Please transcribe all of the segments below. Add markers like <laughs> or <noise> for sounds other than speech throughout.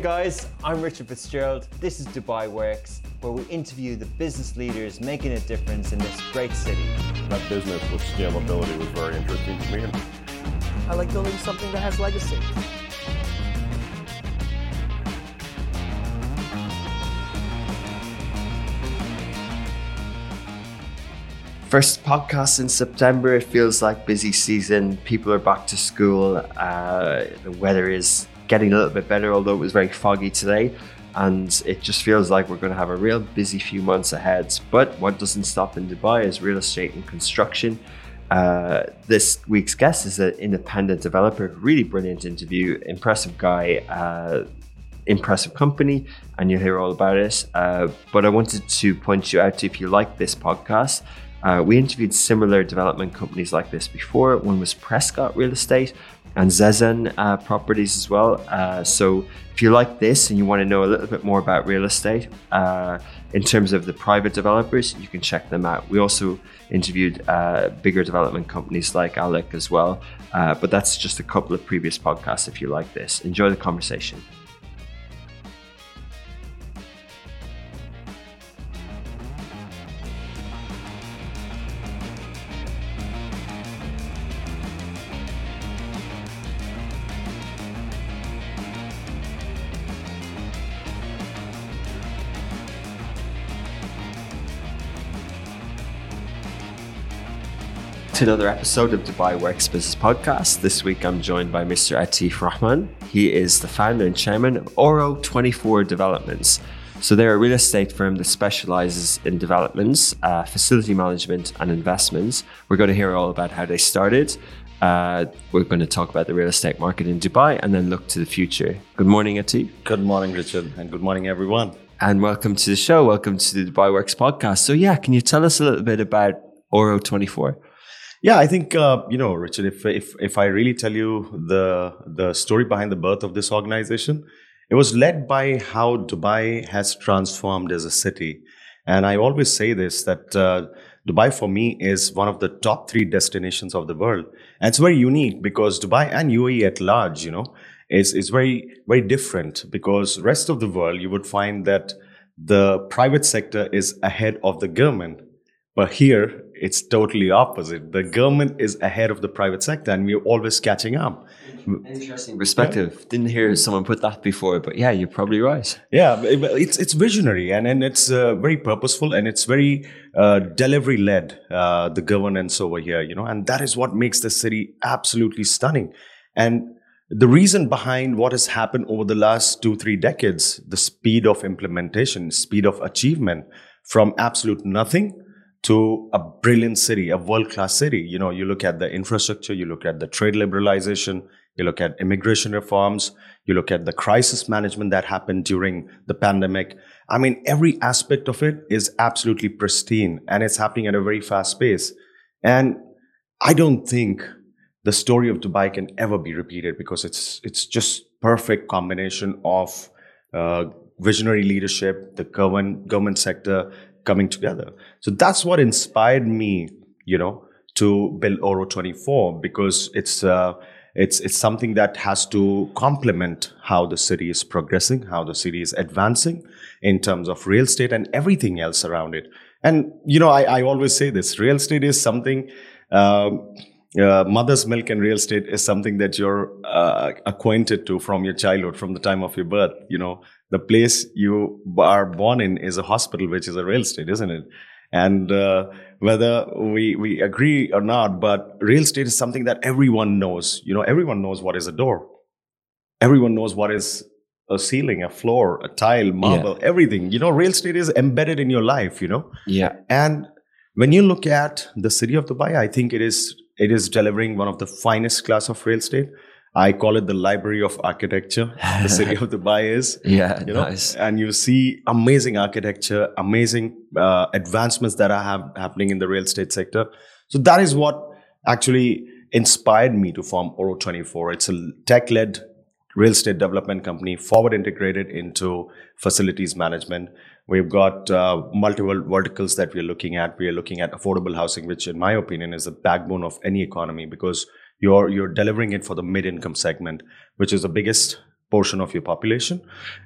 Guys, I'm Richard Fitzgerald. This is Dubai Works, where we interview the business leaders making a difference in this great city. That business with scalability was very interesting to me. I like building something that has legacy. First podcast in September. It feels like busy season. People are back to school. Uh, the weather is getting a little bit better, although it was very foggy today. And it just feels like we're going to have a real busy few months ahead. But what doesn't stop in Dubai is real estate and construction. Uh, this week's guest is an independent developer, really brilliant interview, impressive guy, uh, impressive company, and you'll hear all about it. Uh, but I wanted to point you out to if you like this podcast. Uh, we interviewed similar development companies like this before. One was Prescott Real Estate and Zezen uh, Properties as well. Uh, so if you like this and you want to know a little bit more about real estate uh, in terms of the private developers, you can check them out. We also interviewed uh, bigger development companies like Alec as well. Uh, but that's just a couple of previous podcasts if you like this. Enjoy the conversation. To another episode of Dubai Works Business Podcast. This week I'm joined by Mr. Atif Rahman. He is the founder and chairman of Oro 24 Developments. So they're a real estate firm that specializes in developments, uh, facility management, and investments. We're going to hear all about how they started. Uh, we're going to talk about the real estate market in Dubai and then look to the future. Good morning, Atif. Good morning, Richard, and good morning, everyone. And welcome to the show. Welcome to the Dubai Works podcast. So, yeah, can you tell us a little bit about Oro 24? Yeah, I think uh, you know, Richard. If if if I really tell you the the story behind the birth of this organization, it was led by how Dubai has transformed as a city, and I always say this that uh, Dubai for me is one of the top three destinations of the world, and it's very unique because Dubai and UAE at large, you know, is is very very different because rest of the world you would find that the private sector is ahead of the government, but here it's totally opposite. The government is ahead of the private sector, and we're always catching up. Interesting perspective. Yeah. Didn't hear someone put that before, but yeah, you're probably right. Yeah, it's it's visionary and and it's uh, very purposeful and it's very uh, delivery led. Uh, the governance over here, you know, and that is what makes the city absolutely stunning. And the reason behind what has happened over the last two three decades, the speed of implementation, speed of achievement, from absolute nothing to a brilliant city, a world class city. You know, you look at the infrastructure, you look at the trade liberalization, you look at immigration reforms, you look at the crisis management that happened during the pandemic. I mean, every aspect of it is absolutely pristine and it's happening at a very fast pace. And I don't think the story of Dubai can ever be repeated because it's it's just perfect combination of uh, visionary leadership, the government government sector, coming together. So that's what inspired me, you know, to build Oro 24 because it's uh, it's it's something that has to complement how the city is progressing, how the city is advancing in terms of real estate and everything else around it. And you know, I, I always say this: real estate is something. Um, uh, mother's milk and real estate is something that you're uh, acquainted to from your childhood, from the time of your birth. You know, the place you are born in is a hospital, which is a real estate, isn't it? And uh, whether we we agree or not, but real estate is something that everyone knows. You know, everyone knows what is a door. Everyone knows what is a ceiling, a floor, a tile, marble, yeah. everything. You know, real estate is embedded in your life. You know. Yeah. And when you look at the city of Dubai, I think it is it is delivering one of the finest class of real estate. I call it the library of architecture. The <laughs> city of Dubai is. Yeah, you know, nice. And you see amazing architecture, amazing uh, advancements that are have, happening in the real estate sector. So that is what actually inspired me to form Oro 24. It's a tech-led real estate development company, forward integrated into facilities management. We've got uh, multiple verticals that we're looking at. We are looking at affordable housing, which, in my opinion, is the backbone of any economy because you're you're delivering it for the mid income segment which is the biggest portion of your population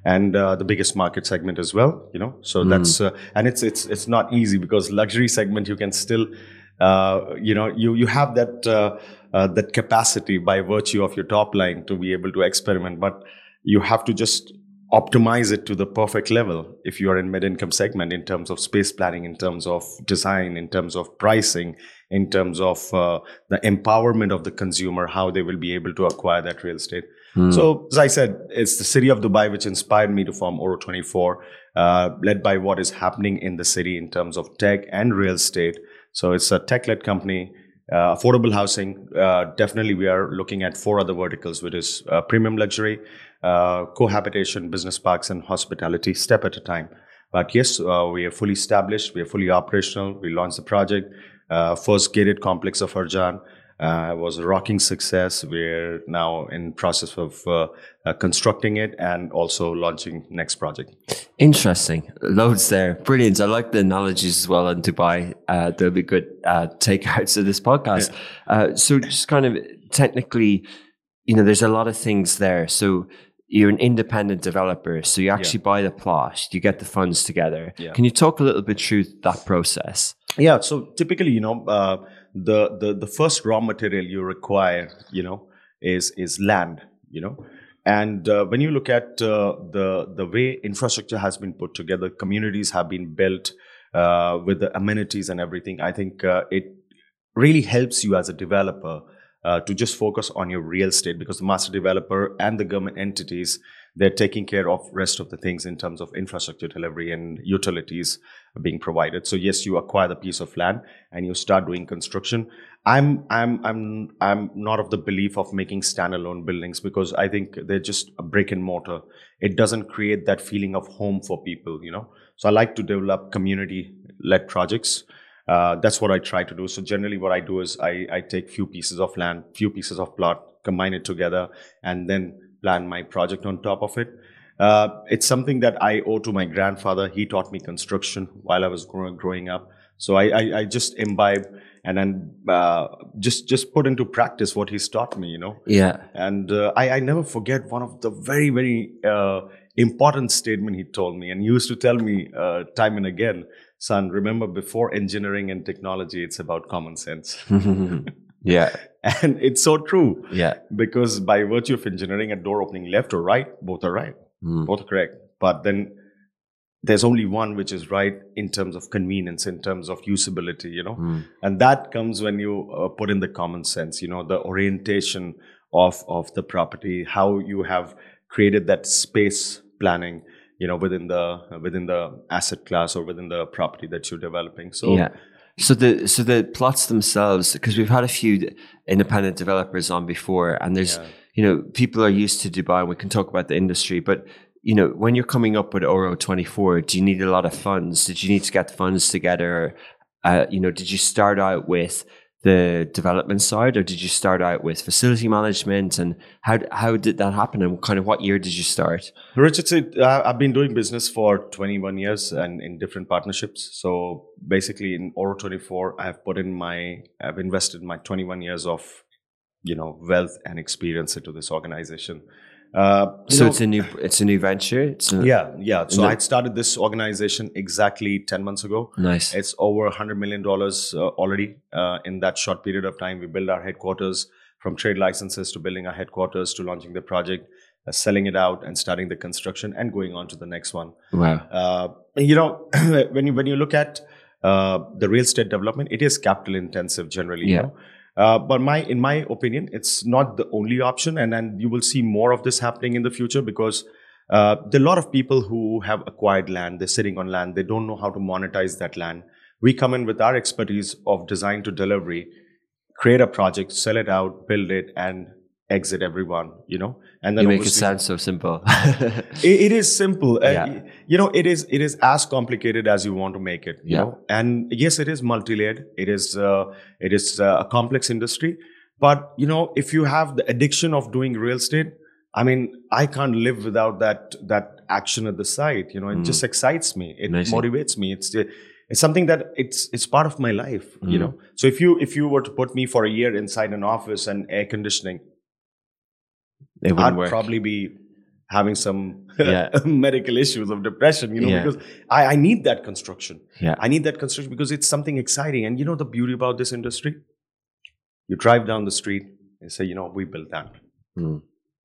and uh, the biggest market segment as well you know? So that's uh, and it's it's it's not easy because luxury segment you can still uh, you know you you have that uh, uh, that capacity by virtue of your top line to be able to experiment but you have to just optimize it to the perfect level if you are in mid-income segment in terms of space planning in terms of design in terms of pricing in terms of uh, the empowerment of the consumer how they will be able to acquire that real estate. So as i said it's the city of dubai which inspired me to form oro 24 uh, led by what is happening in the city in terms of tech and real estate. So it's a tech-led company uh, affordable housing. Uh, definitely we are looking at four other verticals which is uh, premium luxury uh, cohabitation business parks and hospitality step at a time. But yes uh, we are fully established we are fully operational we launched the project first gated complex of arjan uh, was a rocking success we're now in process of uh, uh, constructing it and also launching next project Interesting. Loads there. Brilliant. I like the analogies as well in Dubai. Uh, there'll be good uh, takeouts of this podcast. Uh, so just kind of technically, you know, there's a lot of things there. So you're an independent developer. So you actually buy the plot, you get the funds together. Yeah. Can you talk a little bit through that process? Yeah, so typically, you know, uh, the, the the first raw material you require, you know, is is land, you know, and uh, when you look at uh, the the way infrastructure has been put together, communities have been built uh, with the amenities and everything. I think uh, it really helps you as a developer uh, to just focus on your real estate because the master developer and the government entities they're taking care of rest of the things in terms of infrastructure delivery and utilities being provided. So yes you acquire the piece of land and you start doing construction. I'm i'm i'm i'm not of the belief of making standalone buildings because i think they're just a brick and mortar. It doesn't create that feeling of home for people you know? So i like to develop community led projects. Uh, that's what I try to do. So generally, what I do is I, I take few pieces of land, few pieces of plot, combine it together, and then plan my project on top of it. Uh, it's something that I owe to my grandfather. He taught me construction while I was growing, growing up. So I, I, I just imbibe and then uh, just just put into practice what he's taught me. You know, Yeah. and uh, I, I never forget one of the very, very uh, important statement he told me, and he used to tell me uh, time and again, son, remember before engineering and technology, it's about common sense. <laughs> yeah. And it's so true Yeah. because by virtue of engineering, a door opening left or right, both are right, Mm. both are correct. But then there's only one which is right in terms of convenience, in terms of usability, you know Mm. and that comes when you uh, put in the common sense you know the orientation of of the property how you have created that space planning you know within the within the asset class or within the property that you're developing so yeah. So the so the plots themselves, because we've had a few independent developers on before, and there's Yeah. you know people are used to Dubai. and We can talk about the industry, but you know when you're coming up with Oro 24, do you need a lot of funds? Did you need to get funds together? Uh, you know, did you start out with the development side, or did you start out with facility management? And how how did that happen? And kind of what year did you start? Richard uh, I've been doing business for 21 years and in different partnerships. So basically, in Oro 24, I have put in my, I've invested my 21 years of, you know, wealth and experience into this organization. Uh, So know- it's a new it's a new venture. It's a, Yeah, yeah. So I started this organization exactly 10 months ago. nice. It's over $100 million uh, already uh, in that short period of time. We built our headquarters from trade licenses to building our headquarters to launching the project, uh, selling it out and starting the construction and going on to the next one. wow. Uh, you know, <clears throat> when you when you look at uh, the real estate development, it is capital intensive generally. Yeah. You know? Uh, but my in my opinion, it's not the only option, and and you will see more of this happening in the future because. Uh, there are a lot of people who have acquired land. They're sitting on land. They don't know how to monetize that land. We come in with our expertise of design to delivery, create a project, sell it out, build it, and exit everyone. You know, and then You make it sound so simple. <laughs> it, it is simple Uh, Yeah. y- you know it is it is as complicated as you want to make it you Yeah. know and yes it is multi-layered it is uh, it is uh, a complex industry but you know if you have the addiction of doing real estate i mean i can't live without that that action at the site you know it just excites me it Mm. Amazing. motivates me it's it's something that it's it's part of my life you Mm. know so if you if you were to put me for a year inside an office and air conditioning it I'd work. probably be having some <laughs> Yeah. medical issues of depression, you know, Yeah. because I, I need that construction. Yeah. I need that construction because it's something exciting. And you know the beauty about this industry? You drive down the street and say, you know, we built that. Hmm.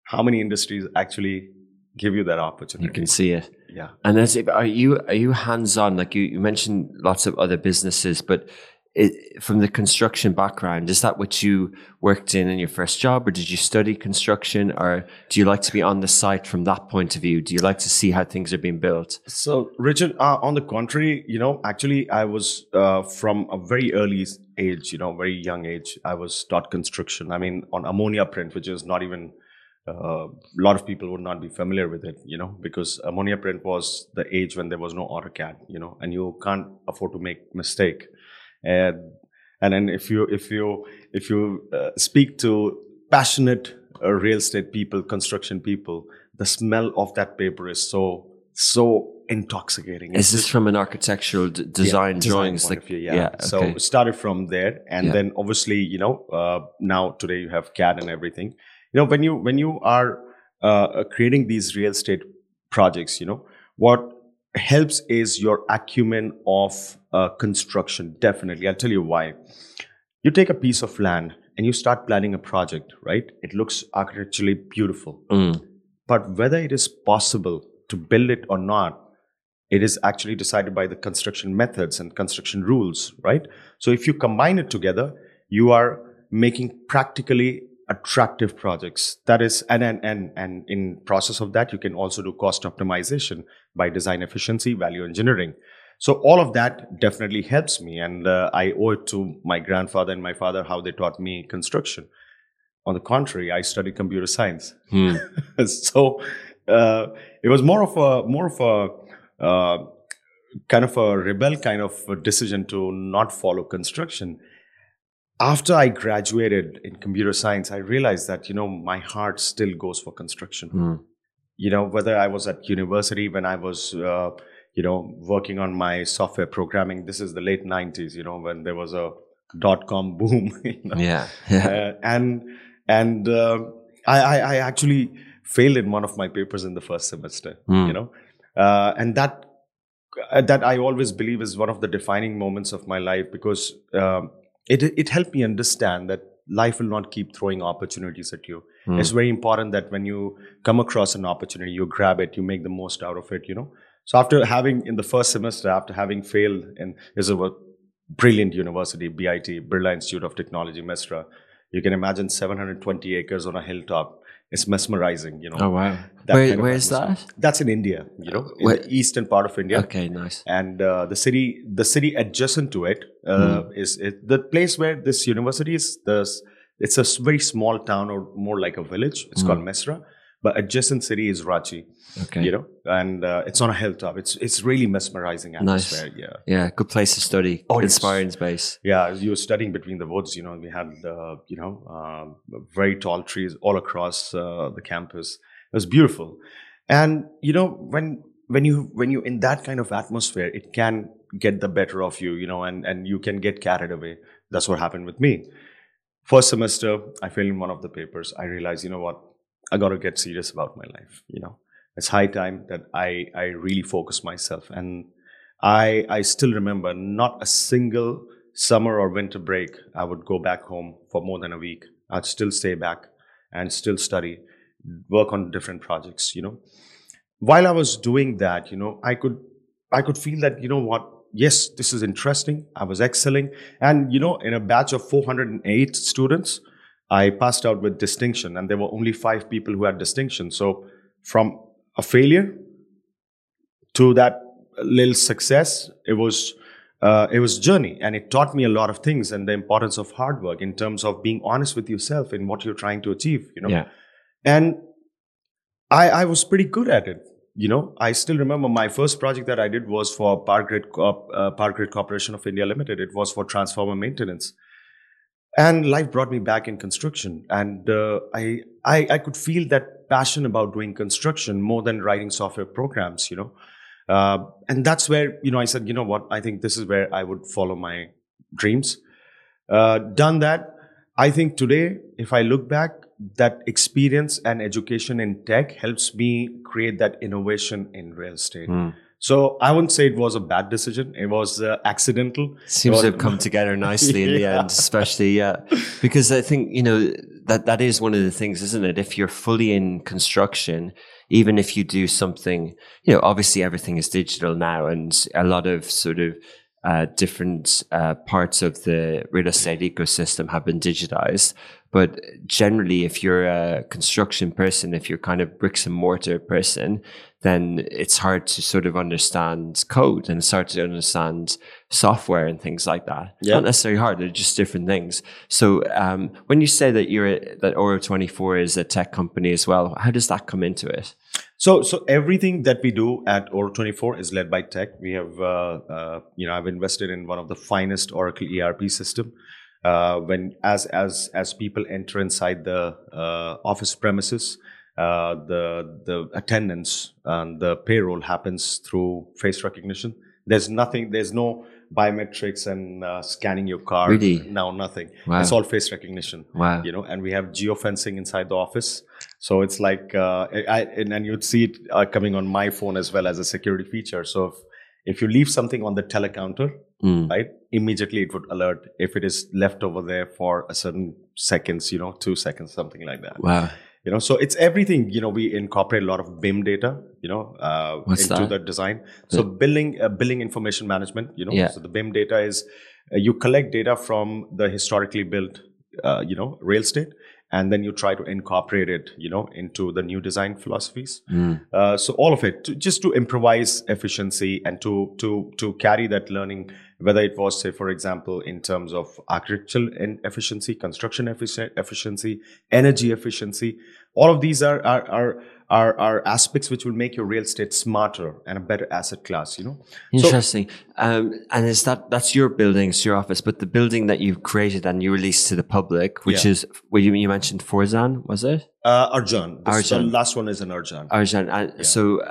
How many industries actually give you that opportunity? You can see it. yeah. And as if, are you are you hands on? Like you, you mentioned lots of other businesses, but it, from the construction background, is that what you worked in in your first job, or did you study construction, or do you like to be on the site from that point of view? Do you like to see how things are being built? So, Richard, uh, on the contrary, you know, actually, I was uh, from a very early age, you know, very young age, I was taught construction. I mean, on ammonia print, which is not even uh, a lot of people would not be familiar with it, you know, because ammonia print was the age when there was no AutoCAD, you know, and you can't afford to make mistake. And and then if you if you if you uh, speak to passionate uh, real estate people, construction people, the smell of that paper is so so intoxicating. Is It's this just- from an architectural d- design design drawings? like, view, yeah. So okay. it started from there, and Yeah. then obviously, you know, uh, now today you have CAD and everything. You know, when you when you are uh, creating these real estate projects, you know, what helps is your acumen of uh, construction. Definitely, I'll tell you why. You take a piece of land and you start planning a project, right? It looks architecturally beautiful Mm, but whether it is possible to build it or not it is actually decided by the construction methods and construction rules right so if you combine it together you are making practically attractive projects that is and and and, and in process of that you can also do cost optimization by design efficiency value engineering so all of that definitely helps me and uh, i owe it to my grandfather and my father how they taught me construction on the contrary i studied computer science hmm. <laughs> so uh, it was more of a more of a uh, kind of a rebel kind of decision to not follow construction after i graduated in computer science i realized that you know my heart still goes for construction Hmm. you know whether i was at university when i was uh, you know working on my software programming this is the late 90s you know when there was a dot com <laughs> boom you know? Yeah. Yeah. uh, and and uh, I, I I actually failed in one of my papers in the first semester. Hmm. You know, uh, and that uh, that I always believe is one of the defining moments of my life because um, it it helped me understand that life will not keep throwing opportunities at you. Hmm. It's very important that when you come across an opportunity, you grab it, you make the most out of it. You know. So after having in the first semester, after having failed in is a brilliant university, BIT, Birla Institute of Technology, Mesra, You can imagine 720 acres on a hilltop. It's mesmerizing, you know. Oh wow. Where, of where's that? That's in India, you know, in Where- the eastern part of India. Okay, nice. And uh, the city, the city adjacent to it, uh, is it, the place where this university is. The it's a very small town or more like a village. It's called Mesra, but adjacent city is Ranchi. Okay. You know, and uh, it's on a hilltop. It's it's really mesmerizing Nice. atmosphere. Yeah. Yeah, good place to study. Oh. Inspiring space. Yeah, you were studying between the woods. You know, we had uh, you know um, very tall trees all across uh, the campus. It was beautiful, and you know when when you when you in that kind of atmosphere, it can get the better of you. You know, and and you can get carried away. That's what happened with me. First semester, I failed in one of the papers. I realized, you know what, I got to get serious about my life. You know, it's high time that I I really focus myself and I I still remember not a single summer or winter break I would go back home for more than a week. I'd still stay back and still study, work on different projects, you know. While I was doing that, you know, I could I could feel that, you know what, yes, this is interesting. I was excelling. And you know, in a batch of 408 students, I passed out with distinction and there were only 5 people who had distinction. So from a failure to that little success it was uh, it was journey and it taught me a lot of things and the importance of hard work in terms of being honest with yourself in what you're trying to achieve you know Yeah. and i i was pretty good at it you know i still remember my first project that i did was for power grid Corp, uh, power grid corporation of india limited it was for transformer maintenance and life brought me back in construction and uh, I, I i could feel that passion about doing construction more than writing software programs you know uh, and that's where you know i said you know what i think this is where i would follow my dreams uh, done that I think today, if I look back, that experience and education in tech helps me create that innovation in real estate. Hmm. So I wouldn't say it was a bad decision. It was uh, accidental. Seems to have come <laughs> together nicely in the end, especially yeah, because I think you know that that is one of the things, isn't it? If you're fully in construction, even if you do something, you know, obviously everything is digital now, and a lot of sort of uh, different uh, parts of the real estate ecosystem have been digitized. But generally, if you're a construction person, if you're kind of bricks and mortar person, then it's hard to sort of understand code and start to understand software and things like that. Yeah. Not necessarily hard; they're just different things. So, um, when you say that you're a, that Oro Twenty Four is a tech company as well, how does that come into it? So, so everything that we do at Oro24 is led by tech. We have, uh, uh, you know, I've invested in one of the finest Oracle ERP system. Uh, when as as as people enter inside the uh, office premises, uh, the the attendance and the payroll happens through face recognition. There's nothing. There's no biometrics and uh, scanning your card. Really? No, nothing. Wow. It's all face recognition Wow. you know and we have geofencing inside the office so it's like uh, I, and, and you'd see it uh, coming on my phone as well as a security feature so if, if you leave something on the telecounter Mm. right immediately it would alert if it is left over there for a certain seconds you know two seconds something like that Wow. You know so it's everything you know we incorporate a lot of bim data you know uh, into that? the design so billing uh, billing information management you know Yeah. so the bim data is uh, you collect data from the historically built uh, you know real estate and then you try to incorporate it you know into the new design philosophies Mm. uh, so all of it to, just to improvise efficiency and to to to carry that learning whether it was say for example in terms of architectural efficiency construction efficiency energy efficiency all of these are are, are are are aspects which will make your real estate smarter and a better asset class you know So- Interesting. um, and is that that's your building, it's your office, but the building that you've created and you released to the public, which Yeah. is well, you, you mentioned Forzan, was it? uh, Arjan this, Arjan. last one is an Arjan Arjan. Uh, So,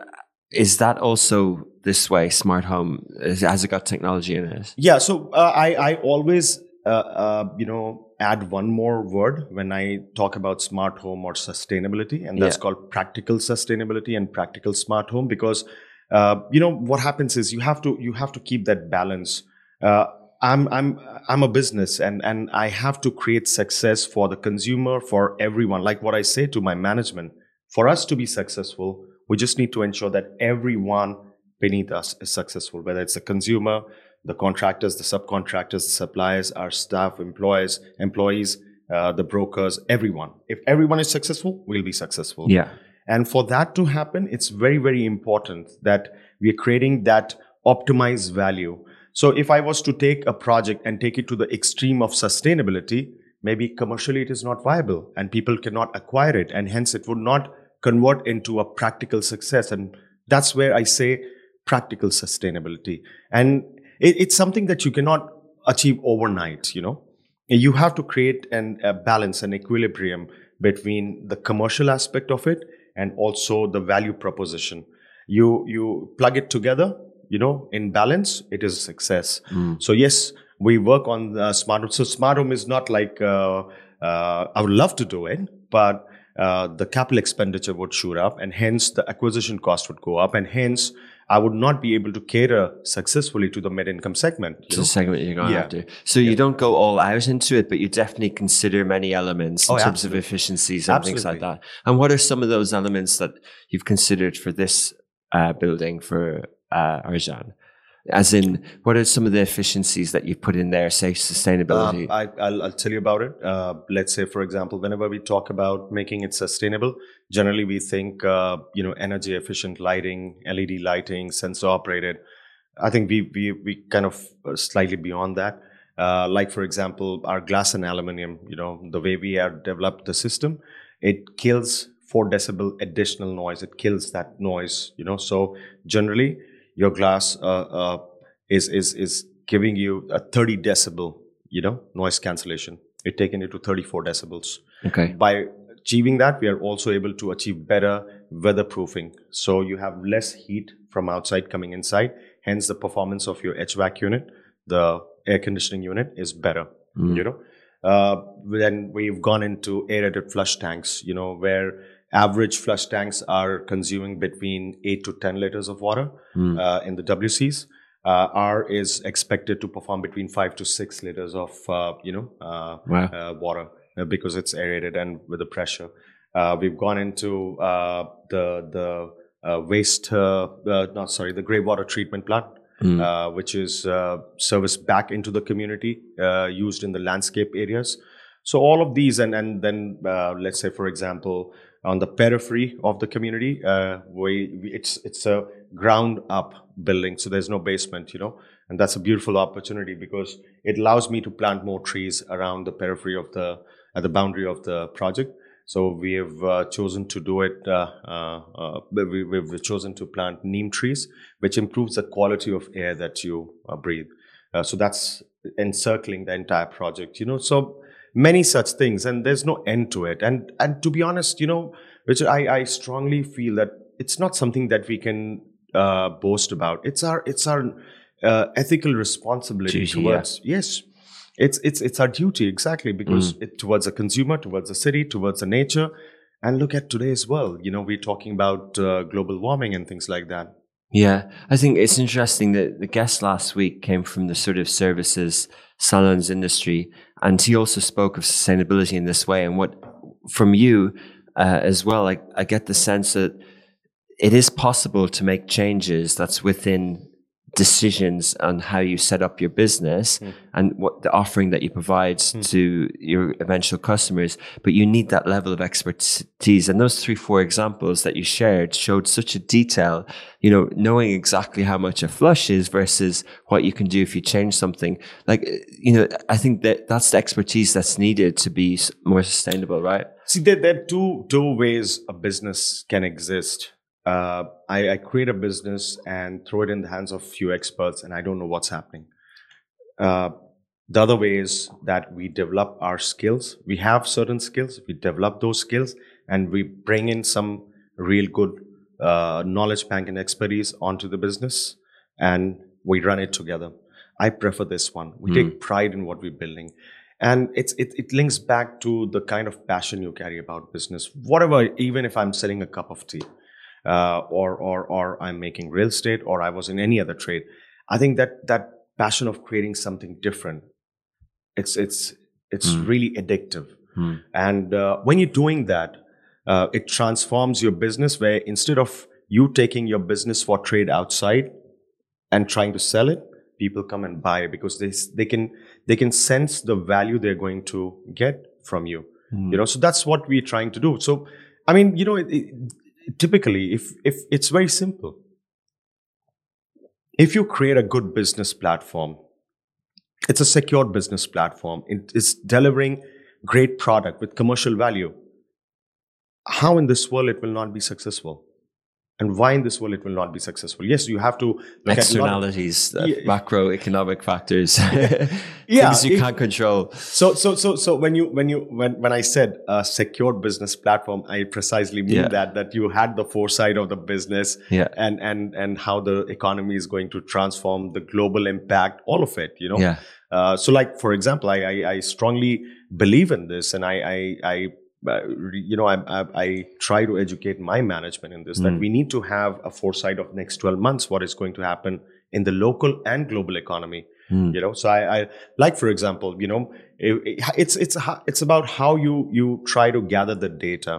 is that also this way? Smart home Is- has it got technology in it? Yeah, so uh, I I always uh, uh, you know add one more word when I talk about smart home or sustainability, and that's Yeah. called practical sustainability and practical smart home because uh, you know what happens is you have to you have to keep that balance. Uh, I'm I'm I'm a business and and I have to create success for the consumer for everyone. Like what I say to my management, for us to be successful, we just need to ensure that everyone beneath us is successful, whether it's the consumer, the contractors, the subcontractors, the suppliers, our staff, employees, employees, uh, the brokers, everyone. If everyone is successful, we'll be successful. Yeah. And for that to happen, it's very, very important that we are creating that optimized value. So if I was to take a project and take it to the extreme of sustainability, maybe commercially it is not viable and people cannot acquire it. And hence it would not convert into a practical success. And that's where I say practical sustainability. And it, it's something that you cannot achieve overnight, you know. You have to create an, a balance, an equilibrium between the commercial aspect of it and also the value proposition. You you plug it together, you know, in balance, it is a success. So yes, we work on uh, smart home. So smart home is not like uh, uh, I would love to do it, but uh, the capital expenditure would shoot up, and hence the acquisition cost would go up, and hence I would not be able to cater successfully to the mid-income segment. you It's know? segment you're going Yeah. after. So you don't go all out into it, but you definitely consider many elements in Oh, terms absolutely. of efficiencies and things like that. And what are some of those elements that you've considered for this uh, building for uh, Arjan? As in, what are some of the efficiencies that you've put in there, say sustainability? Um, I, I'll, I'll tell you about it. Uh, let's say, for example, whenever we talk about making it sustainable, generally we think, uh, you know, energy efficient lighting, LED lighting, sensor operated. I think we we we kind of uh, slightly beyond that. Uh, like for example, our glass and aluminium. You know, the way we have developed the system, it kills four decibel additional noise. It kills that noise. You know, so generally your glass uh, uh, is is is giving you a 30 decibel you know noise cancellation. It taken it to 34 decibels. Okay. by achieving that we are also able to achieve better weatherproofing. So you have less heat from outside coming inside. Hence the performance of your hvac unit the air conditioning unit is better you know. Uh, then we've gone into aerated flush tanks, you know, where average flush tanks are consuming between 8 to 10 liters of water Mm. uh, in the WCs. Uh, R is expected to perform between 5 to 6 liters of, uh, you know, uh, Wow. uh, water uh, because it's aerated and with the pressure. Uh, we've gone into uh, the the uh, waste, uh, uh, not sorry, the grey water treatment plant, Mm. uh, which is uh, serviced back into the community, uh, used in the landscape areas. So all of these, and and then uh, let's say, for example, on the periphery of the community, uh, we, we it's it's a ground up building, so there's no basement, you know, and that's a beautiful opportunity because it allows me to plant more trees around the periphery of the at the boundary of the project. So we have uh, chosen to do it. Uh, uh, uh, we, we've chosen to plant neem trees, which improves the quality of air that you uh, breathe. So that's encircling the entire project. You know, so many such things, and there's no end to it. And and to be honest, you know, Richard, I, I strongly feel that it's not something that we can uh, boast about. It's our it's our uh, ethical responsibility Duty, towards yes it's it's it's our duty exactly because it towards the consumer towards the city towards the nature and look at today as well you know we're talking about uh, global warming and things like that Yeah, I think it's interesting that the guest last week came from the sort of services salons industry, and he also spoke of sustainability in this way. And what from you uh, as well, I, I get the sense that it is possible to make changes that's within decisions on how you set up your business hmm. and what the offering that you provide hmm. to your eventual customers but you need that level of expertise. And those three four examples that you shared showed such a detail you know knowing exactly how much a flush is versus what you can do if you change something. Like you know i think that that's the expertise that's needed to be more sustainable right? See there, there are two two ways a business can exist uh, I, I create a business and throw it in the hands of a few experts and i don't know what's happening. Uh, the other way is that we develop our skills. We have certain skills. We develop those skills and we bring in some real good uh, knowledge bank and expertise onto the business and we run it together. I prefer this one. We take pride in what we're building. And it's it, it links back to the kind of passion you carry about business whatever even if i'm selling a cup of tea uh, or or or i'm making real estate or i was in any other trade i think that that passion of creating something different it's it's it's Mm. really addictive Mm. and uh, when you're doing that uh, it transforms your business where instead of you taking your business for trade outside and trying to sell it people come and buy it because they they can they can sense the value they're going to get from you you know so that's what we're trying to do so i mean you know it, it, typically if if it's very simple. If you create a good business platform it's a secure business platform. It is delivering great product with commercial value. How in this world it will not be successful and why in this world it will not be successful yes you have to look at of- externalities uh, Yeah. macroeconomic factors <laughs> <laughs> Yeah, things you it- can't control So, so, so, so when you, when you, when, when I said a secure business platform, I precisely mean Yeah. that, that you had the foresight of the business Yeah. and, and, and how the economy is going to transform the global impact, all of it, you know? yeah Uh, so like, for example, I, I, I strongly believe in this and I, I, I you know, I, I, I try to educate my management in this, that Mm. we need to have a foresight of next 12 months, what is going to happen in the local and global economy Mm. you know so I, I like for example you know it, it's it's it's about how you you try to gather the data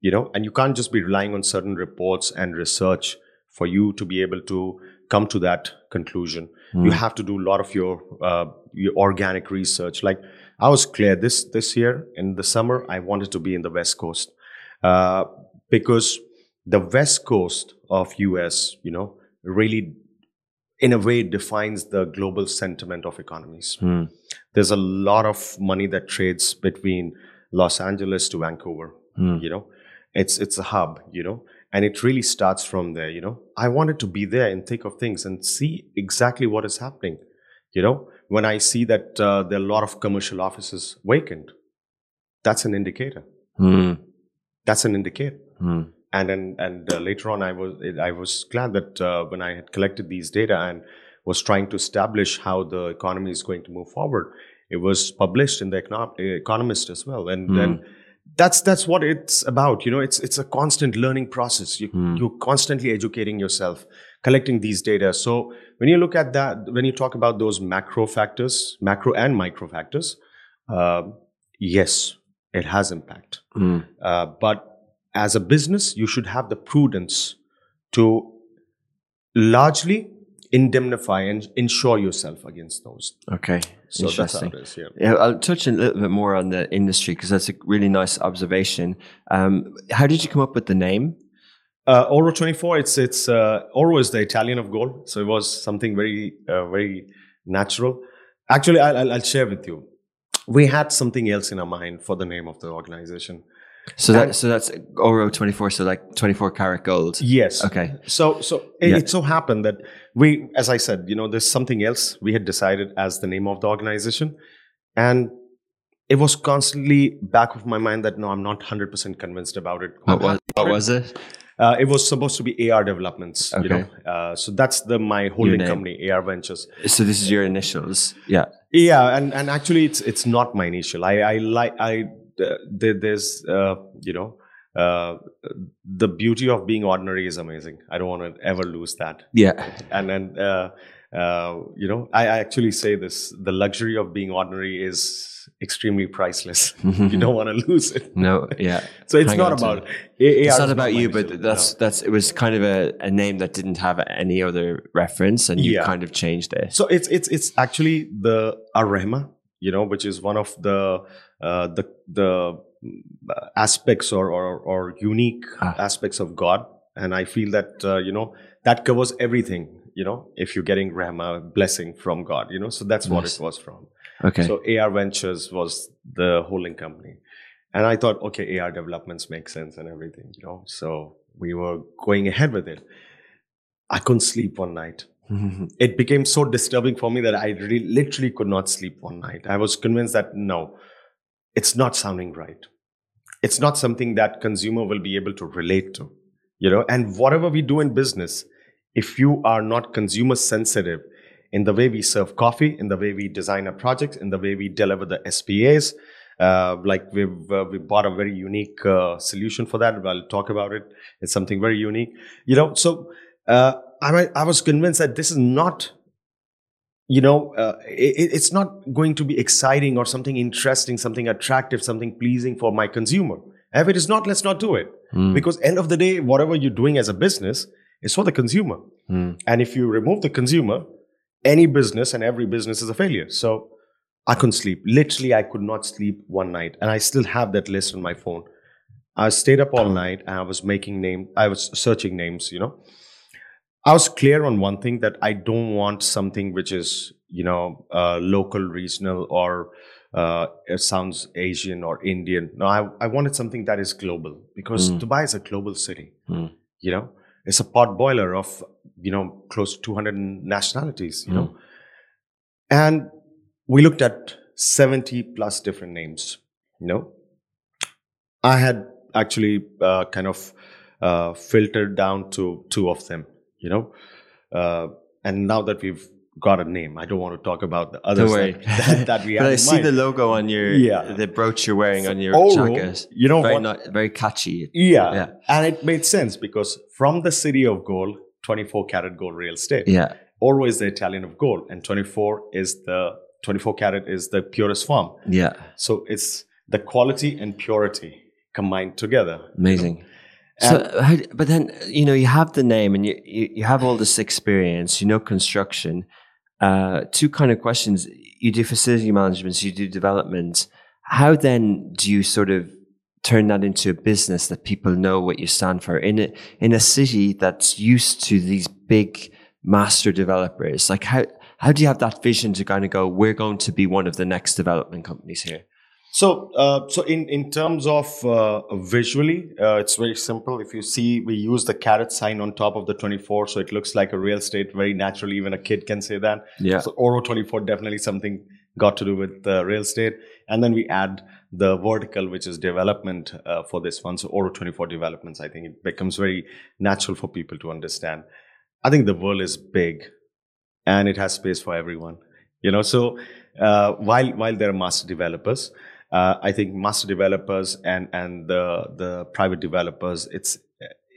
you know and you can't just be relying on certain reports and research for you to be able to come to that conclusion you Mm. have to do a lot of your uh, your organic research like i was clear this this year in the summer i wanted to be in the west coast uh, because the west coast of us you know really in a way defines the global sentiment of economies. Mm. there's a lot of money that trades between los angeles to vancouver Mm. you know? It's it's a hub you know? And it really starts from there you know? I wanted to be there and think of things and see exactly what is happening you know when i see that uh, there are a lot of commercial offices vacant that's an indicator Mm. that's an indicator Mm. and and, and uh, later on i was i was glad that uh, when i had collected these data and was trying to establish how the economy is going to move forward It was published in the Econo- Economist as well, and Hmm. and that's that's what it's about. You know, it's it's a constant learning process. You Hmm. you're constantly educating yourself, collecting these data. So when you look at that, when you talk about those macro factors, macro and micro factors, uh, yes, it has impact. Mm. Uh, but as a business, you should have the prudence to largely indemnify and insure yourself against those. Okay. So Interesting. is. Yeah. Yeah, I'll touch a little bit more on the industry because that's a really nice observation. Um, how did you come up with the name? Uh, Oro 24, it's, it's, uh, Oro is the Italian of gold. So it was something very, uh, very natural. Actually, I'll, I'll, I'll share with you. We had something else in our mind for the name of the organization. So that so that's Oro twenty four. So like twenty four karat gold. Yes. Okay. So, so it, Yeah. it so happened that we, as I said, you know, there's something else we had decided as the name of the organization, and it was constantly back of my mind that no, I'm not hundred percent convinced about it. What was what was it? Uh, it was supposed to be AR Developments. You know, uh, so that's the my holding company, AR Ventures. So this is your initials. Yeah. Yeah, and and actually, it's it's not my initial. I I like I uh, there, there's uh, you know. Uh, the beauty of being ordinary is amazing. I don't want to ever lose that Yeah. and then uh, you know I, I actually say this the luxury of being ordinary is extremely priceless <laughs> you don't want to lose it No. Yeah. <laughs> so it's Hang not about. A- It's not about you, but that's no. that's it was kind of a, a name that didn't have any other reference, and you Yeah. kind of changed it. so it's it's it's actually the arrema you know which is one of the uh, the the uh, aspects or, or or unique Ah. aspects of god and i feel that uh, you know that covers everything you know if you're getting rama blessing from god you know so that's what Nice. it was from Okay. So AR Ventures was the holding company. And I thought, okay, AR developments make sense and everything, you know. So we were going ahead with it. I couldn't sleep one night. Mm-hmm. It became so disturbing for me that I really, literally could not sleep one night. I was convinced that no, it's not sounding right. It's not something that consumer will be able to relate to, you know. And whatever we do in business, if you are not consumer sensitive in the way we serve coffee, in the way we design our projects, in the way we deliver the SPAs. Uh, like we've uh, we bought a very unique uh, solution for that. I'll talk about it. It's something very unique, you know. So uh, I I was convinced that this is not, you know, uh, it, it's not going to be exciting or something interesting, something attractive, something pleasing for my consumer. If it is not, let's not do it. Mm. Because end of the day, whatever you're doing as a business is for the consumer. Mm. And if you remove the consumer, any business and every business is a failure. So I couldn't sleep. Literally, I could not sleep one night. And I still have that list on my phone. I stayed up all night and I was making name. I was searching names, you know. I was clear on one thing that I don't want something which is, you know, uh, local, regional, or uh, it sounds Asian or Indian. No, I, I wanted something that is global because Mm. Dubai is a global city. Mm. You know, it's a pot boiler of, you know, close to 200 nationalities, you know. And we looked at 70 plus different names, you know. I had actually uh, kind of uh, filtered down to two of them, you know. Uh, and now that we've got a name, I don't want to talk about the other that, <laughs> that, we but I see mind. the logo on your Yeah. the brooch you're wearing on your Oro, jacket. you know very what- not, very catchy. Yeah. Yeah. And it made sense because from the city of gold, 24 karat gold real estate. Yeah. Oro is the Italian of gold, and 24 is the 24 karat is the purest form. Yeah. So it's the quality and purity combined together. Amazing. So, but then you know you have the name and you, you you have all this experience. You know construction. Uh, two kind of questions. You do facility management. so You do development. How then do you sort of turn that into a business that people know what you stand for in a in a city that's used to these big master developers? Like how how do you have that vision to kind of go? We're going to be one of the next development companies here. So, uh, so in, in terms of uh, visually, uh, it's very simple. If you see, we use the caret sign on top of the 24, so it looks like a real estate very naturally. Even a kid can say that. Yeah. So Oro 24 definitely something got to do with uh, real estate. And then we add the vertical, which is development uh, for this one. So Oro 24 developments, I think it becomes very natural for people to understand. I think the world is big and it has space for everyone. You know, so uh, while while there are master developers, uh, I think master developers and and the the private developers, it's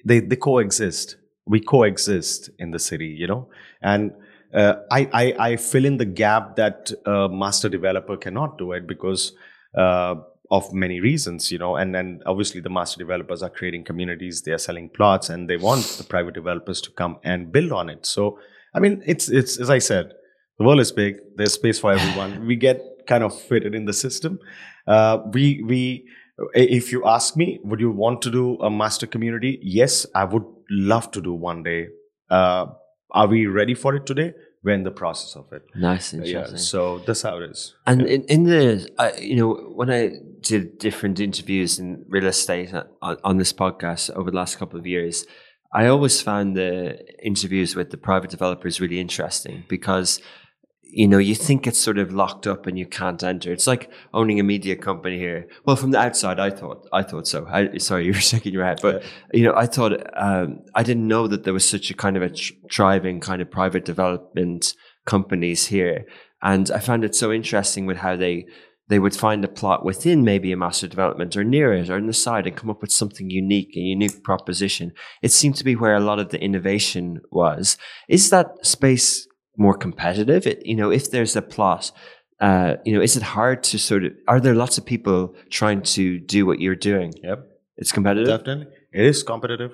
they they coexist. We coexist in the city, you know, and uh, I, I I fill in the gap that a master developer cannot do it because uh, of many reasons, you know, and then obviously the master developers are creating communities, they are selling plots, and they want the private developers to come and build on it. So, I mean, it's it's as I said, the world is big. There's space for everyone. we get kind of fitted in the system. Uh, we we if you ask me, would you want to do a master community? Yes, I would love to do one day. Uh, are we ready for it today? We're in the process of it. Nice, Yeah, interesting. so that's how it is. And in, in the, uh, you know, when I did different interviews in real estate on, on this podcast over the last couple of years, I always found the interviews with the private developers really interesting because, you know, you think it's sort of locked up and you can't enter. It's like owning a media company here. Well, from the outside, I thought, I thought so. I, sorry, <laughs> you were shaking your head, but you know, I thought um, I didn't know that there was such a kind of a thriving kind of private development companies here, and I found it so interesting with how they they would find a plot within maybe a master development or near it or in the side and come up with something unique, a unique proposition. It seemed to be where a lot of the innovation was. Is that space more competitive? It, you know, if there's a plot, uh, you know, is it hard to sort of? Are there lots of people trying to do what you're doing? Yep. It's competitive. Definitely. It is competitive.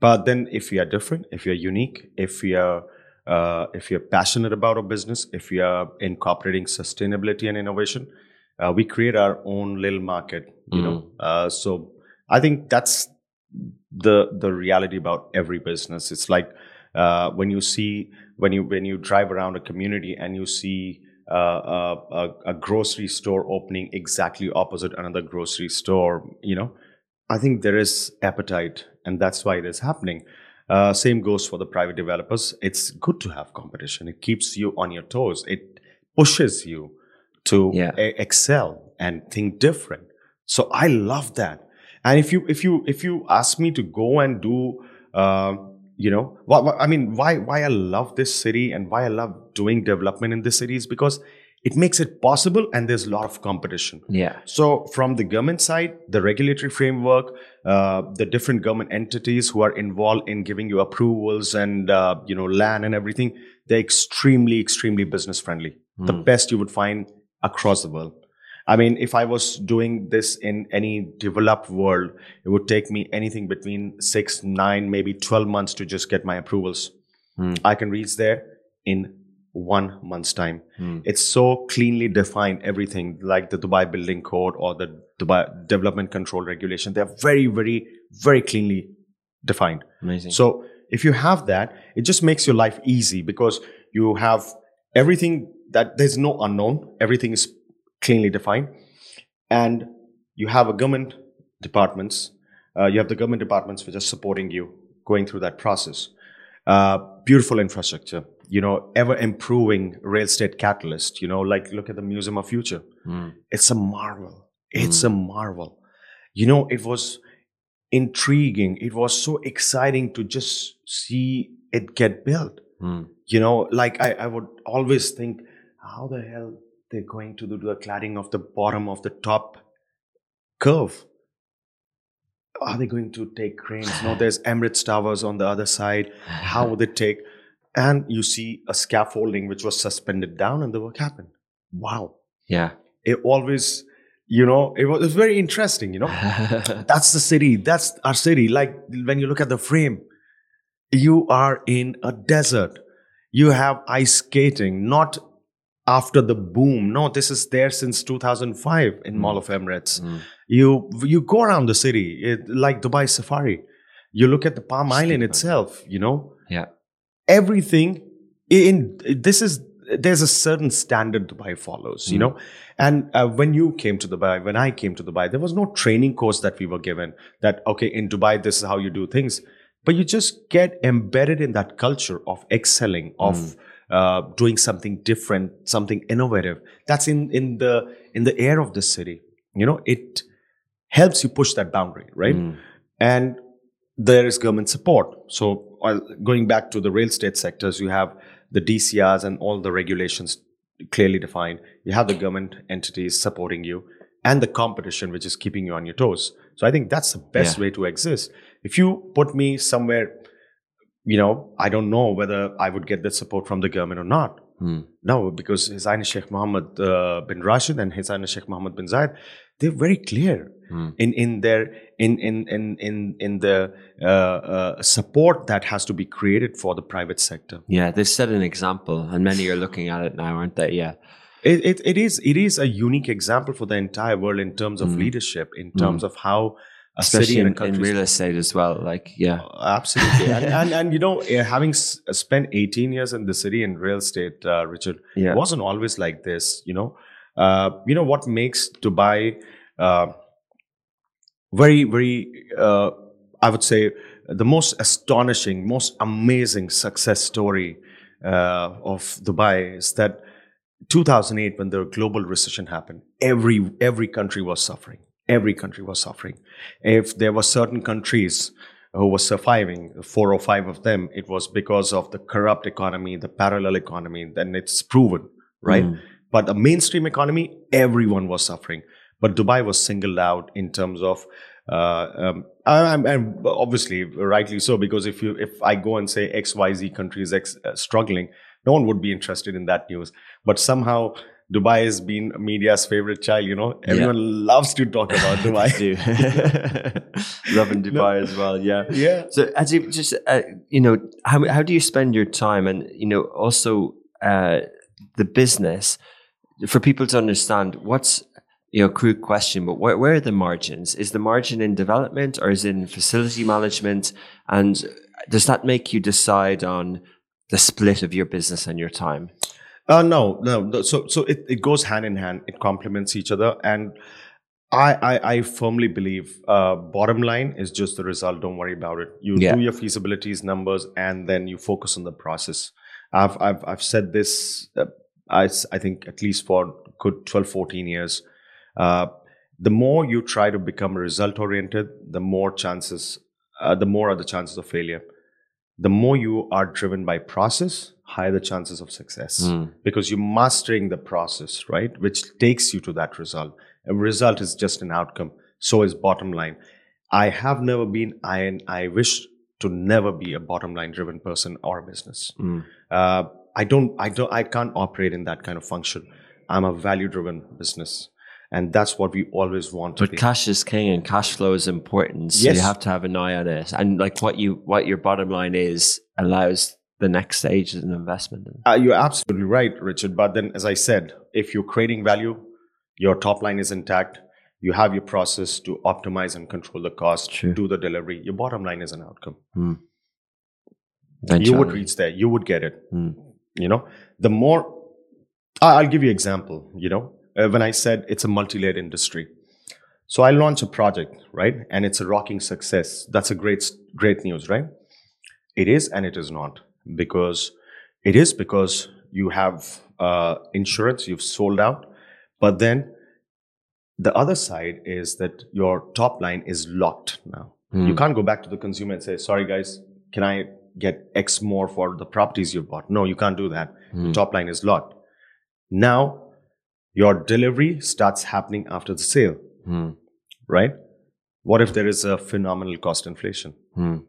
But then if you are different, if you're unique, if you're uh, if you're passionate about a business, if you are incorporating sustainability and innovation, uh, we create our own little market. You know, uh, so I think that's the the reality about every business. It's like uh, when you see when you when you drive around a community and you see uh, a, a, a grocery store opening exactly opposite another grocery store, you know, I think there is appetite, and that's why it is happening. Uh, same goes for the private developers. It's good to have competition. It keeps you on your toes. It pushes you to Yeah. e- excel and think different. So I love that. And if you if you if you ask me to go and do, uh, you know, I mean, why why I love this city and why I love doing development in this city is because it makes it possible, and there's a lot of competition. Yeah. So, from the government side, the regulatory framework, uh, the different government entities who are involved in giving you approvals and uh, you know land and everything, they're extremely, extremely business friendly. The best you would find across the world. I mean, if I was doing this in any developed world, it would take me anything between six, nine, maybe twelve months to just get my approvals. Hmm. I can reach there in one month's time. Hmm. It's so cleanly defined, everything like the Dubai Building Code or the Dubai Development Control Regulation. They're very, very, very cleanly defined. Amazing. So if you have that, it just makes your life easy because you have everything that there's no unknown. Everything is cleanly defined, and you have a government departments. Uh, you have the government departments which are supporting you going through that process. Uh, beautiful infrastructure. You know, ever improving real estate catalyst. You know, like look at the Museum of Future. It's a marvel. It's a marvel. You know, it was intriguing. It was so exciting to just see it get built. You know, like I, I would always think, how the hell they're going to do the cladding of the bottom of the top curve? Are they going to take cranes? No, <sighs> there's Emirates Towers on the other side. How would it take? And you see a scaffolding which was suspended down, and the work happened. Wow! yeah. It always, you know, it was, it was very interesting. You know, <laughs> that's the city. That's our city. Like when you look at the frame, you are in a desert. You have ice skating, not after the boom. No, this is there since 2005 in hmm. Mall of Emirates. Hmm. You you go around the city it, like Dubai Safari. You look at the Palm Island itself. You know, yeah. everything in this is there's a certain standard dubai follows you hmm. know and uh, when you came to dubai when i came to dubai there was no training course that we were given that okay in dubai this is how you do things but you just get embedded in that culture of excelling of uh, doing something different something innovative that's in in the in the air of the city you know it helps you push that boundary right and there is government support. So, uh, going back to the real estate sectors, you have the DCRs and all the regulations clearly defined. You have the government entities supporting you, and the competition which is keeping you on your toes. So I think that's the best Yeah. way to exist. If you put me somewhere, you know, I don't know whether I would get that support from the government or not. Hmm. No, because His Highness Sheikh Mohammed uh, bin Rashid and His Highness Sheikh Mohammed bin Zayed, they're very clear Hmm. in in their in in in in in the uh, uh, support that has to be created for the private sector. Yeah, they've set an example, and many are looking at it now, aren't they? Yeah. It, it, it is it is a unique example for the entire world in terms of Mm. leadership, in terms of how Especially city and in, in real estate as well. Like, yeah. Absolutely, and, and and you know, eh, having s- spent 18 years in the city in real estate, uh, Richard, Yeah. it wasn't always like this. You know, uh, you know what makes Dubai uh, very, very, uh, I would say, the most astonishing, most amazing success story uh, of Dubai is that 2008, when the global recession happened, every every country was suffering. Every country was suffering. If there were certain countries who were surviving, four or five of them, it was because of the corrupt economy, the parallel economy. Then it's proven, right? Mm. But the mainstream economy, everyone was suffering. But Dubai was singled out in terms of, uh, um, and, and obviously rightly so, because if you if I go and say X Y Z country is uh, struggling, no one would be interested in that news. But somehow Dubai has been media's favorite child. You know, everyone loves to talk about <laughs> Dubai. <laughs> Loving Dubai as well. Yeah. yeah. So, as you just, uh, you know, how how do you spend your time, and you know, also uh, the business for people to understand what's you know, crude question, but where, where are the margins? Is the margin in development or is it in facility management? And does that make you decide on the split of your business and your time? Uh, no, no. So, so it, it goes hand in hand. It complements each other, and I, I, I firmly believe uh, bottom line is just the result. Don't worry about it. You Yeah. do your feasibilities numbers, and then you focus on the process. I've, I've, I've said this. Uh, I, I think at least for good 12, 14 years. Uh, the more you try to become result oriented, the more chances, uh, the more are the chances of failure. The more you are driven by process, higher the chances of success Mm. because you're mastering the process, right? Which takes you to that result. A result is just an outcome. So is bottom line. I have never been, I, and I wish to never be a bottom line driven person or business. Mm. Uh, I don't, I don't, I can't operate in that kind of function. I'm a value driven business. And that's what we always want to But be. cash is king and cash flow is important. So you have to have an eye on it. And like what you what your bottom line is allows the next stage is an investment. Uh, you're absolutely right, Richard. But then, as I said, if you're creating value, your top line is intact. You have your process to optimize and control the cost, True. do the delivery. Your bottom line is an outcome. you would reach there. You would get it. Mm. You know, the more. I'll give you example. You know, uh, when I said it's a multi-layered industry, so I launch a project, right, and it's a rocking success. That's a great, great news, right? It is, and it is not because it is because you have uh, insurance, you've sold out, but then the other side is that your top line is locked now. You Mm. can't go back to the consumer and say, sorry, guys, can I get X more for the properties you've bought? No, you can't do that. Mm. Top line is locked. Now, your delivery starts happening after the sale, Mm. right? What if there is a phenomenal cost inflation? Mm.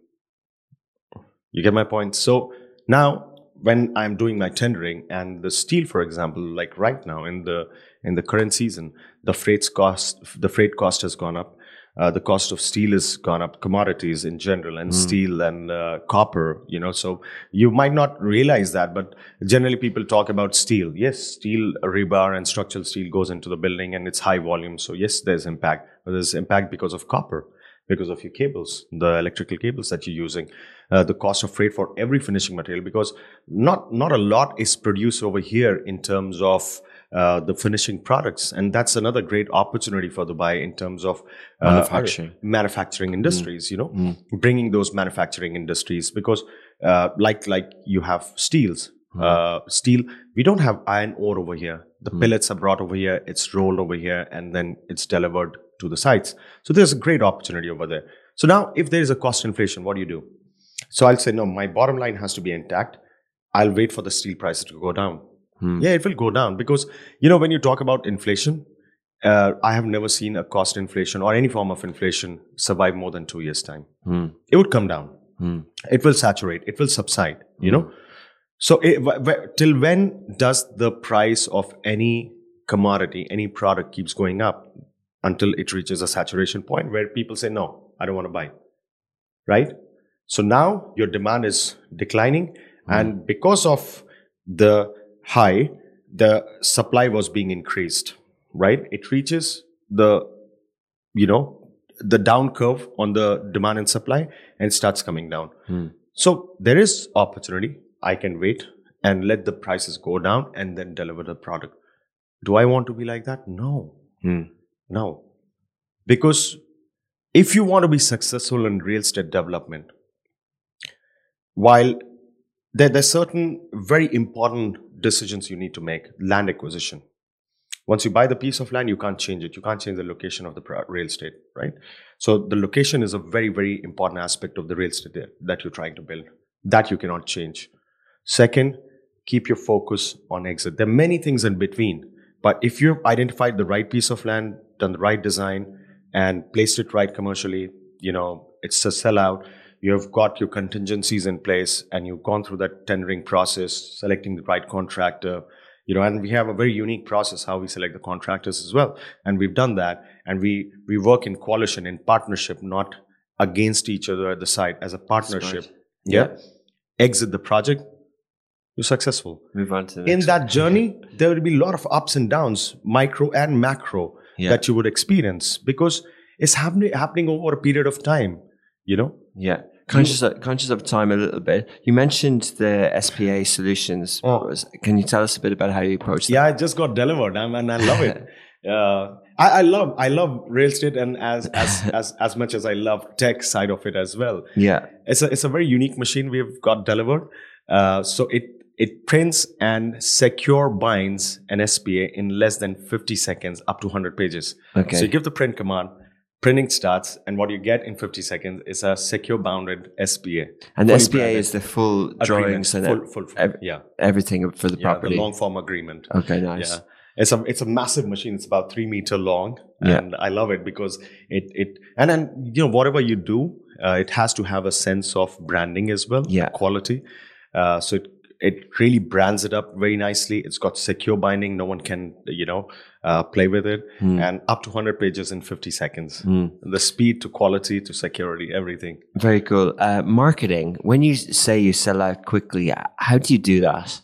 You get my point? So now when I'm doing my tendering and the steel, for example, like right now in the in the current season, the freight cost the freight cost has gone up. Uh, the cost of steel has gone up, commodities in general, and steel and uh, copper. You know, so you might not realize that, but generally people talk about steel. Yes, steel, rebar, and structural steel goes into the building, and it's high volume. So yes, there's impact, but there's impact because of copper because of your cables, the electrical cables that you're using, uh, the cost of freight for every finishing material, because not not a lot is produced over here in terms of uh, the finishing products, and that's another great opportunity for Dubai in terms of uh, Manufacturing. manufacturing industries. You know, bringing those manufacturing industries because, uh, like like you have steels. Uh, steel. We don't have iron ore over here. The pellets are brought over here. It's rolled over here, and then it's delivered to the sites. So there's a great opportunity over there. So now, if there is a cost inflation, what do you do? So I'll say, no, my bottom line has to be intact. I'll wait for the steel prices to go down. Hmm. Yeah, it will go down because you know when you talk about inflation, uh, I have never seen a cost inflation or any form of inflation survive more than two years' time. Hmm. It would come down. Hmm. It will saturate. It will subside. You know. So it, wh- wh- till when does the price of any commodity, any product keeps going up until it reaches a saturation point where people say, "No, I don't want to buy." Right. So now your demand is declining, and because of the high, the supply was being increased. Right. It reaches the, you know, the down curve on the demand and supply, and starts coming down. Hmm. So there is opportunity. I can wait and let the prices go down and then deliver the product. Do I want to be like that? No. Hmm. No. Because if you want to be successful in real estate development, while there, there's certain very important decisions you need to make, land acquisition. Once you buy the piece of land, you can't change it. You can't change the location of the real estate, right? So the location is a very, very important aspect of the real estate that- you're trying to build. That you cannot change. Second, keep your focus on exit. There are many things in between, but if you've identified the right piece of land, done the right design, and placed it right commercially, you know, it's a sellout. You've got your contingencies in place, and you've gone through that tendering process, selecting the right contractor. You know, and we have a very unique process how we select the contractors as well, and we've done that. And we we work in coalition, in partnership, not against each other at the site as a partnership. Smart. Yeah. Exit the project, you're successful. Move on to In that journey, there will be a lot of ups and downs, micro and macro, Yeah. that you would experience because it's happening happening over a period of time. You know, Yeah. Conscious of, conscious of time a little bit. You mentioned the SPA solutions. Oh. Can you tell us a bit about how you approach yeah, it just got delivered, and and I love it. <laughs> Uh, I, I love I love real estate, and as as as as much as I love tech side of it as well. Yeah. It's a it's a very unique machine we've got delivered. Uh, so it it prints and secure binds an SPA in less than 50 seconds, up to 100 pages. Okay. So you give the print command, printing starts, and what you get in 50 seconds is a secure bounded SPA. and the SPA is the full drawings and full, full, full, ev- yeah, everything for the yeah, property. the long form agreement. okay, nice. Yeah, it's a it's a massive machine. It's about three meter long, Yeah. and I love it because it it and then you know whatever you do, uh, it has to have a sense of branding as well. Yeah. quality. Uh, so it it really brands it up very nicely. It's got secure binding. No one can you know uh, play with it, Hmm. and up to hundred pages in fifty seconds. Hmm. The speed to quality to security, everything. Very cool. Uh, marketing. When you say you sell out quickly, uh, how do you do that?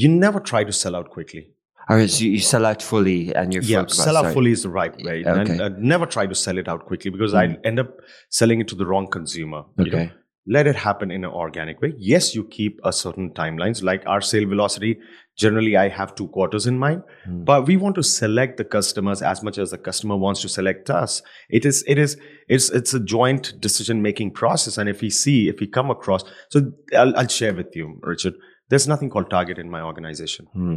You never try to sell out quickly. Or is you, you sell out fully and you're yeah, sell out sorry. fully is the right way. Okay. And uh, never try to sell it out quickly because I end up selling it to the wrong consumer. you know. Okay. Let it happen in an organic way. Yes, you keep a certain timelines. Like our sale velocity, generally I have two quarters in mind, Hmm. but we want to select the customers as much as the customer wants to select us. It is, it is, it's, it's a joint decision making process. And if we see, if we come across, so I'll, I'll share with you, Richard. There's nothing called target in my organization Hmm.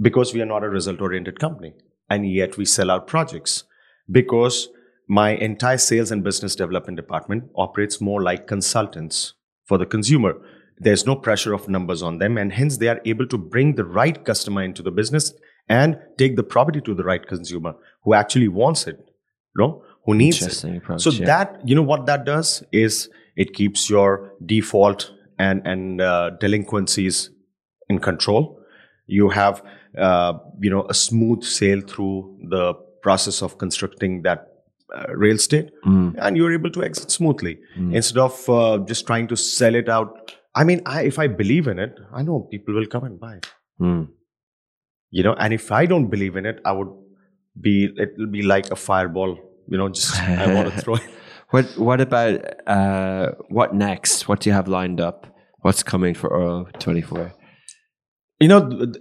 because we are not a result oriented company and yet we sell out projects because my entire sales and business development department operates more like consultants for the consumer there's no pressure of numbers on them and hence they are able to bring the right customer into the business and take the property to the right consumer who actually wants it you know who needs it approach. so yeah. that you know what that does is it keeps your default and and uh, delinquencies in control. You have uh, you know a smooth sail through the process of constructing that uh, real estate, Mm. and you're able to exit smoothly Mm. instead of uh, just trying to sell it out. I mean, I, if I believe in it, I know people will come and buy. it. Mm. You know, and if I don't believe in it, I would be. It will be like a fireball. You know, just <laughs> I want to throw it. What What about uh, what next? What do you have lined up? What's coming for twenty four? you know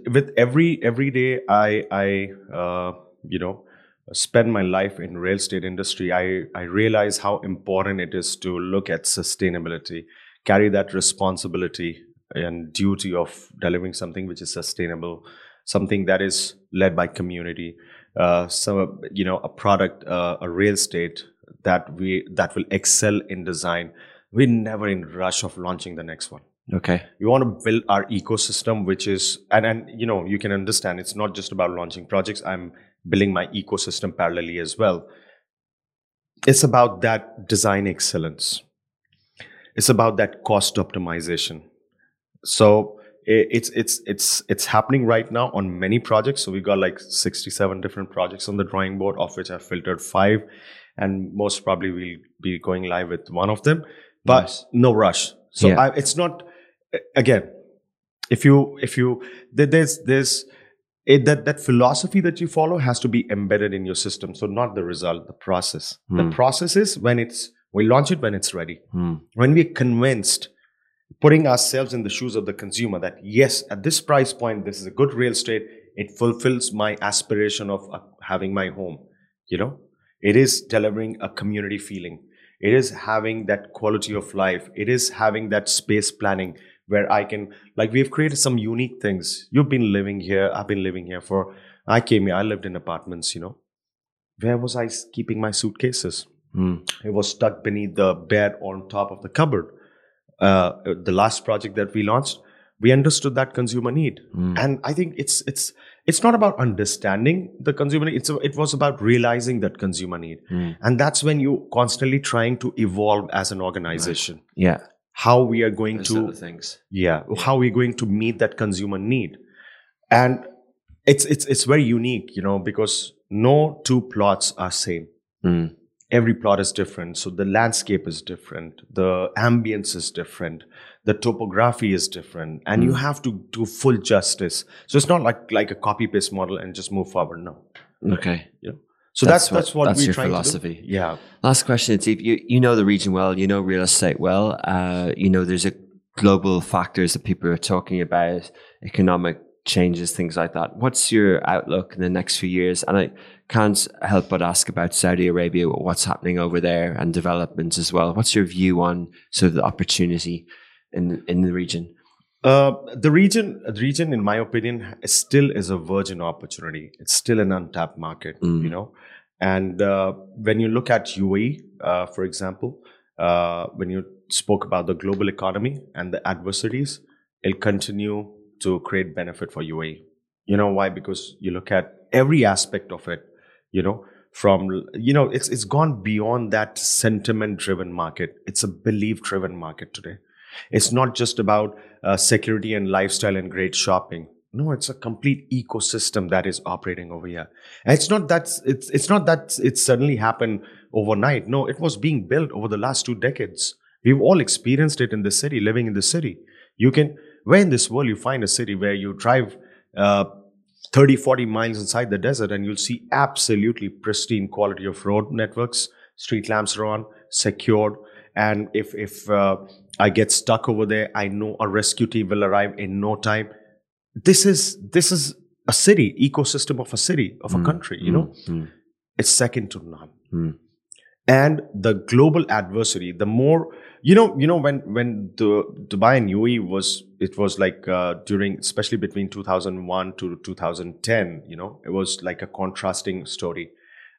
with every every day i i uh, you know spend my life in real estate industry i i realize how important it is to look at sustainability carry that responsibility and duty of delivering something which is sustainable something that is led by community uh, so you know a product uh, a real estate that we that will excel in design we're never in rush of launching the next one Okay. We want to build our ecosystem, which is and and you know you can understand it's not just about launching projects. I'm building my ecosystem parallelly as well. It's about that design excellence. It's about that cost optimization. So it's it's it's it's happening right now on many projects. So we've got like 67 different projects on the drawing board, of which I've filtered five, and most probably we'll be going live with one of them. But Nice. no rush. So Yeah. I, it's not again. If you if you there's there's it, that that philosophy that you follow has to be embedded in your system. So not the result, the process. Hmm. The process is when it's we launch it when it's ready. Hmm. when we're convinced putting ourselves in the shoes of the consumer that yes at this price point this is a good real estate it fulfills my aspiration of uh, having my home you know? It is delivering a community feeling. It is having that quality of life. It is having that space planning where i can like we've created some unique things. You've been living here i've been living here for i came here i lived in apartments you know? Where was I keeping my suitcases Hmm. it was stuck beneath the bed or on top of the cupboard. Uh, the last project that we launched, we understood that consumer need, Hmm. and I think it's it's it's not about understanding the consumer need. It's it was about realizing that consumer need, Hmm. and that's when you constantly trying to evolve as an organization. Yeah. How we are going Those to things. yeah how we're going to meet that consumer need and it's it's it's very unique you know because no two plots are same Hmm. Every plot is different. So the landscape is different. The ambience is different. The topography is different. And you have to do full justice. So it's not like like a copy paste model and just move forward. No. Okay. so That's that's what- that's what, that's we're your trying philosophy. yeah. Last question, Steve. You you know the region well. You know real estate well. Uh, you know there's a global factors that people are talking about, economic changes, things like that. What's your outlook in the next few years? And I can't help but ask about Saudi Arabia, what's happening over there, and developments as well. What's your view on sort of the opportunity in in the region? Uh, the region, the region, in my opinion, is still is a virgin opportunity. It's still an untapped market, Mm. you know. And uh, when you look at UAE, uh, for example, uh, when you spoke about the global economy and the adversities, it'll continue to create benefit for UAE. You know why? Because you look at every aspect of it. You know, from you know, it's it's gone beyond that sentiment-driven market. It's a belief-driven market today. It's not just about uh, security and lifestyle and great shopping. No, it's a complete ecosystem that is operating over here. And it's not that it's it's not that it suddenly happened overnight. No, it was being built over the last two decades. We've all experienced it in the city, living in the city. You can where in this world you find a city where you drive uh, 30, 40 miles inside the desert and you'll see absolutely pristine quality of road networks, street lamps are on, secured. And if if uh, I get stuck over there, I know a rescue team will arrive in no time. This is this is a city ecosystem of a city of a country. You know, Mm. it's second to none. Mm. And the global adversity, the more you know, you know when when the Dubai and UAE was it was like uh, during especially between 2001 to 2010, you know, it was like a contrasting story.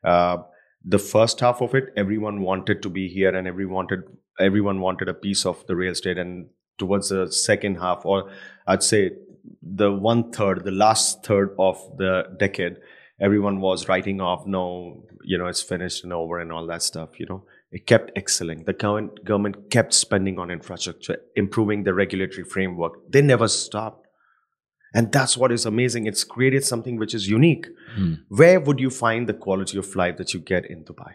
Uh, the first half of it, everyone wanted to be here, and everyone wanted everyone wanted a piece of the real estate. And towards the second half, or I'd say the one third, the last third of the decade, everyone was writing off, no, you know, it's finished and over and all that stuff, you know. It kept excelling. The government, government kept spending on infrastructure, improving the regulatory framework. They never stopped. And that's what is amazing. It's created something which is unique. Mm. Where would you find the quality of life that you get in Dubai?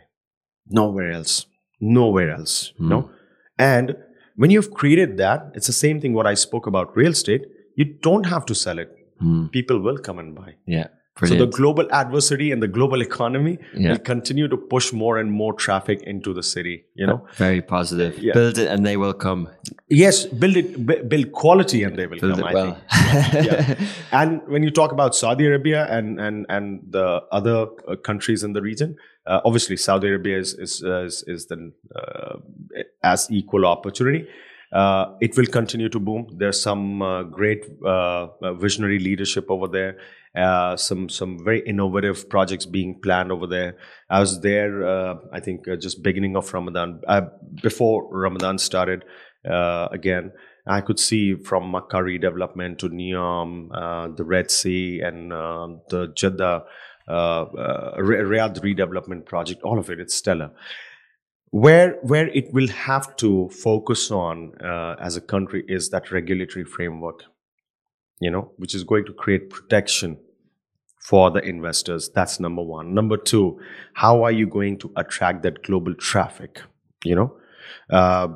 Nowhere else. Nowhere else. Mm. No. And when you've created that, it's the same thing what I spoke about real estate. You don't have to sell it. Mm. People will come and buy. Yeah. So the global adversity and the global economy Yeah. will continue to push more and more traffic into the city. You know, <laughs> Very positive. Yeah. Build it and they will come. yes, build it, bu- build quality, and they will Build come. it I well. think. Yeah. <laughs> And when you talk about Saudi Arabia and and and the other uh, countries in the region, uh, obviously Saudi Arabia is is uh, is, is the uh, as equal opportunity. Uh, it will continue to boom. There's some uh, great uh, uh, visionary leadership over there. Uh, some some very innovative projects being planned over there. I was there. Uh, I think just beginning of Ramadan, before Ramadan started again. I could see from Makkah redevelopment to Neom, the Red Sea, and the Jeddah uh, uh, Riyadh redevelopment project. All of it, it's stellar. Where where it will have to focus on uh, as a country is that regulatory framework, you know, which is going to create protection for the investors. That's number one. Number two, how are you going to attract that global traffic? You know, uh,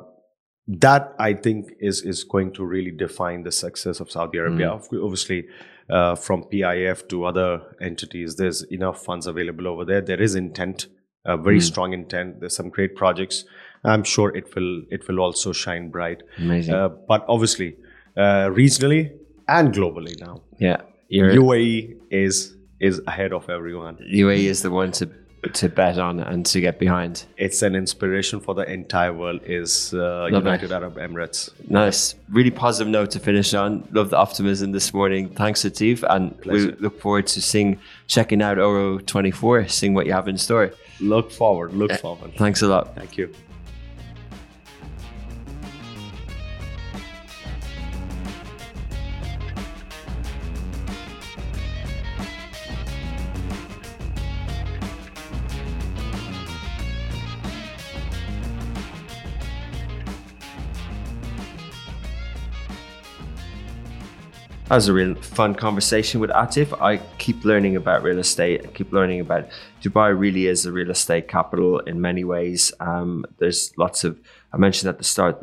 that I think is is going to really define the success of Saudi Arabia. Mm. Obviously, uh, from PIF to other entities, there's enough funds available over there. There is intent, a very mm. strong intent. There's some great projects. I'm sure it will it will also shine bright. Amazing. Uh, but obviously, uh, regionally and globally now. Yeah, UAE is is ahead of everyone. UAE is the one to to bet on and to get behind. It's an inspiration for the entire world. Is uh, United Arab Emirates. Nice, really positive note to finish on. Love the optimism this morning. Thanks, Atif, and Pleasure. we look forward to seeing checking out Oro 24, seeing what you have in store. Look forward. Look forward. Thanks a lot. Thank you. That was a real fun conversation with Atif. I keep learning about real estate. I keep learning about Dubai. Really is a real estate capital in many ways. Um, there's lots of I mentioned at the start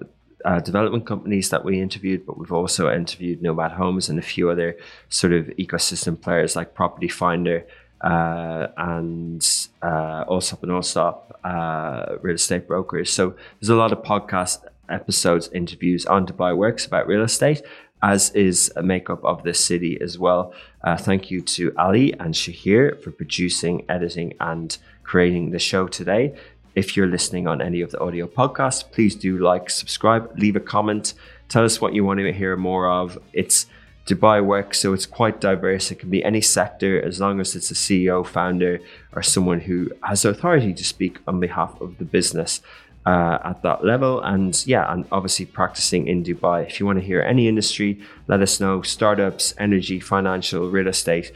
uh, development companies that we interviewed, but we've also interviewed Nomad Homes and a few other sort of ecosystem players like Property Finder uh, and uh, Allsopp and Allsopp uh, real estate brokers. So there's a lot of podcast episodes, interviews on Dubai Works about real estate as is a makeup of this city as well. Uh, thank you to Ali and Shahir for producing, editing, and creating the show today. If you're listening on any of the audio podcasts, please do like, subscribe, leave a comment, tell us what you want to hear more of. It's Dubai work, so it's quite diverse. It can be any sector as long as it's a CEO, founder, or someone who has authority to speak on behalf of the business uh, at that level. And yeah, and obviously practicing in Dubai. If you want to hear any industry, let us know startups, energy, financial, real estate.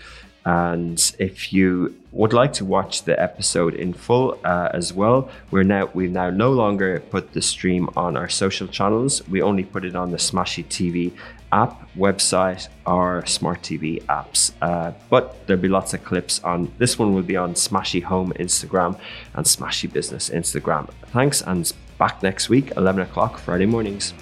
And if you would like to watch the episode in full uh, as well, we're now we've now no longer put the stream on our social channels. We only put it on the Smashi TV app, website, or smart TV apps. Uh, but there'll be lots of clips on this one will be on Smashi Home Instagram and Smashi Business Instagram. Thanks and back next week, 11 o'clock Friday mornings.